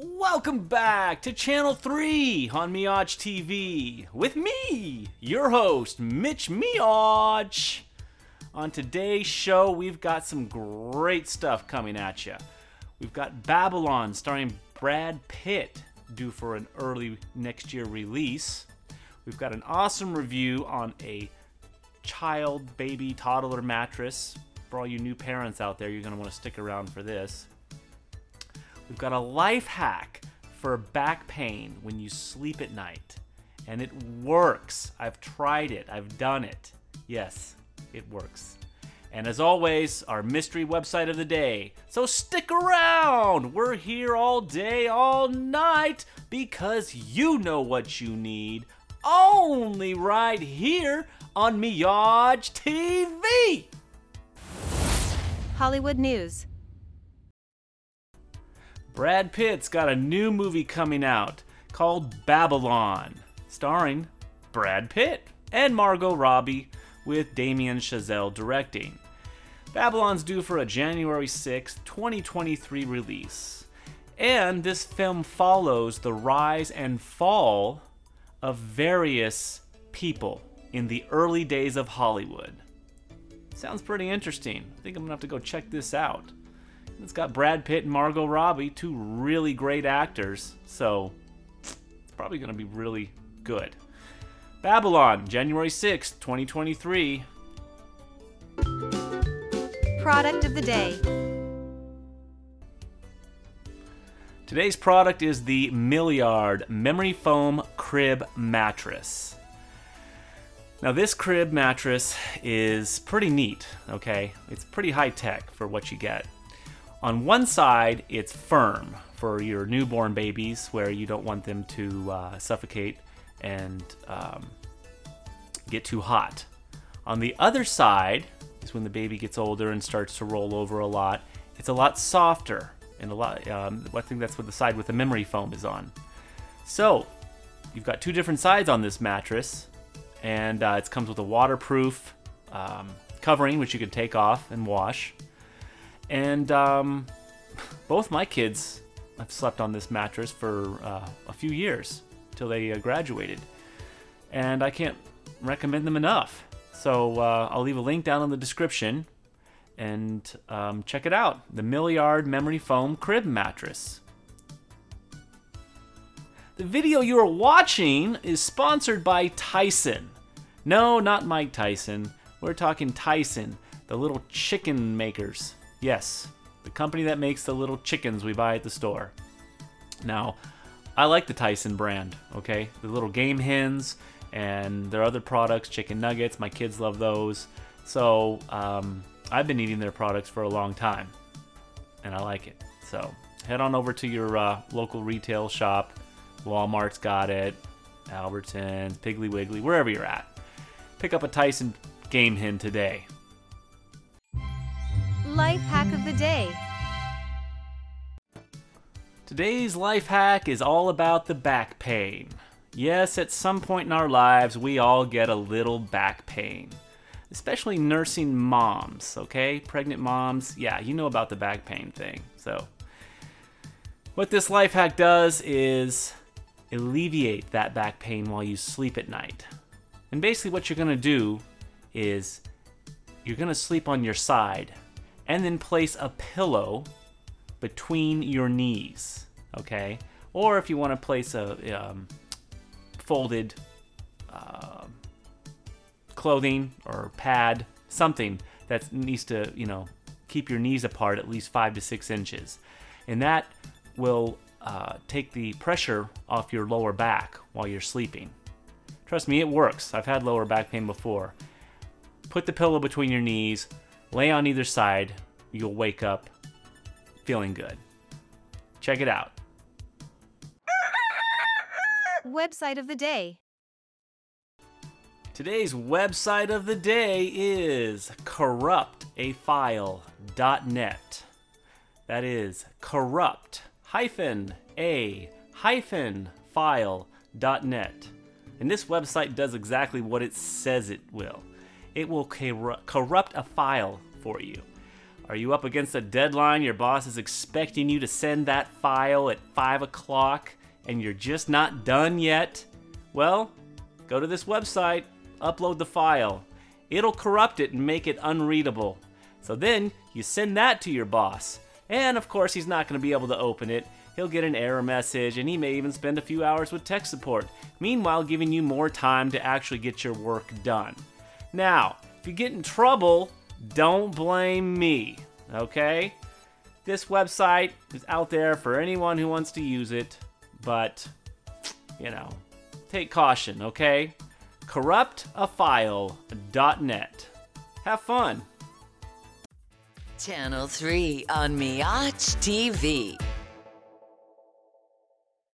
Welcome back to Channel 3 on Meyotch TV with me, your host, Mitch Meyotch. On today's show, we've got some great stuff coming at you. We've got Babylon starring Brad Pitt, due for an early next year release. We've got an awesome review on a child, baby, toddler mattress. For all you new parents out there, you're going to want to stick around for this. We've got a life hack for back pain when you sleep at night. And it works. I've tried it, I've done it. Yes, it works. And as always, our mystery website of the day. So stick around! We're here all day, all night, because you know what you need. Only right here on Meyotch TV! Hollywood News. Brad Pitt's got a new movie coming out called Babylon, starring Brad Pitt and Margot Robbie, with Damien Chazelle directing. Babylon's due for a January 6, 2023 release. And this film follows the rise and fall of various people in the early days of Hollywood. Sounds pretty interesting. I think I'm gonna have to go check this out. It's got Brad Pitt and Margot Robbie, two really great actors, so it's probably gonna be really good. Babylon, January 6th, 2023. Product of the day. Today's product is the Milliard Memory Foam Crib Mattress. Now, this crib mattress is pretty neat, okay? It's pretty high tech for what you get. On one side, it's firm for your newborn babies, where you don't want them to uh, suffocate and um, get too hot. On the other side is when the baby gets older and starts to roll over a lot. It's a lot softer and a lot. Um, I think that's what the side with the memory foam is on. So you've got two different sides on this mattress, and uh, it comes with a waterproof um, covering which you can take off and wash. And um, both my kids have slept on this mattress for uh, a few years till they uh, graduated, and I can't recommend them enough. So uh, I'll leave a link down in the description and um, check it out the Milliard Memory Foam Crib Mattress. The video you are watching is sponsored by Tyson. No, not Mike Tyson. We're talking Tyson, the little chicken makers. Yes, the company that makes the little chickens we buy at the store. Now, I like the Tyson brand, okay? The little game hens and their other products, chicken nuggets, my kids love those. So, um, I've been eating their products for a long time, and I like it. So head on over to your uh, local retail shop. Walmart's got it, Albertsons, Piggly Wiggly, wherever you're at. Pick up a Tyson game hen today. Life hack of the day. Today's life hack is all about the back pain. Yes, at some point in our lives, we all get a little back pain especially nursing moms, okay? Pregnant moms, yeah, you know about the back pain thing. So, what this life hack does is alleviate that back pain while you sleep at night. And basically, what you're gonna do is you're gonna sleep on your side and then place a pillow between your knees, okay? Or if you wanna place a um, folded uh, clothing or pad, something that needs to, you know, keep your knees apart at least five to six inches. And that will uh, take the pressure off your lower back while you're sleeping. Trust me, it works. I've had lower back pain before. Put the pillow between your knees, lay on either side, you'll wake up feeling good. Check it out. Website of the day. Today's website of the day is corruptafile.net. That is corrupt hyphen a hyphen file.net. And this website does exactly what it says it will. It will corrupt a file for you. Are you up against a deadline? Your boss is expecting you to send that file at 5 o'clock and you're just not done yet? Well, go to this website, upload the file. It'll corrupt it and make it unreadable. So then you send that to your boss. And of course, he's not going to be able to open it. He'll get an error message and he may even spend a few hours with tech support, meanwhile, giving you more time to actually get your work done. Now, if you get in trouble, don't blame me, okay? This website is out there for anyone who wants to use it, but, you know, take caution, okay? Corruptafile.net. Have fun. Channel 3 on Meyotch TV.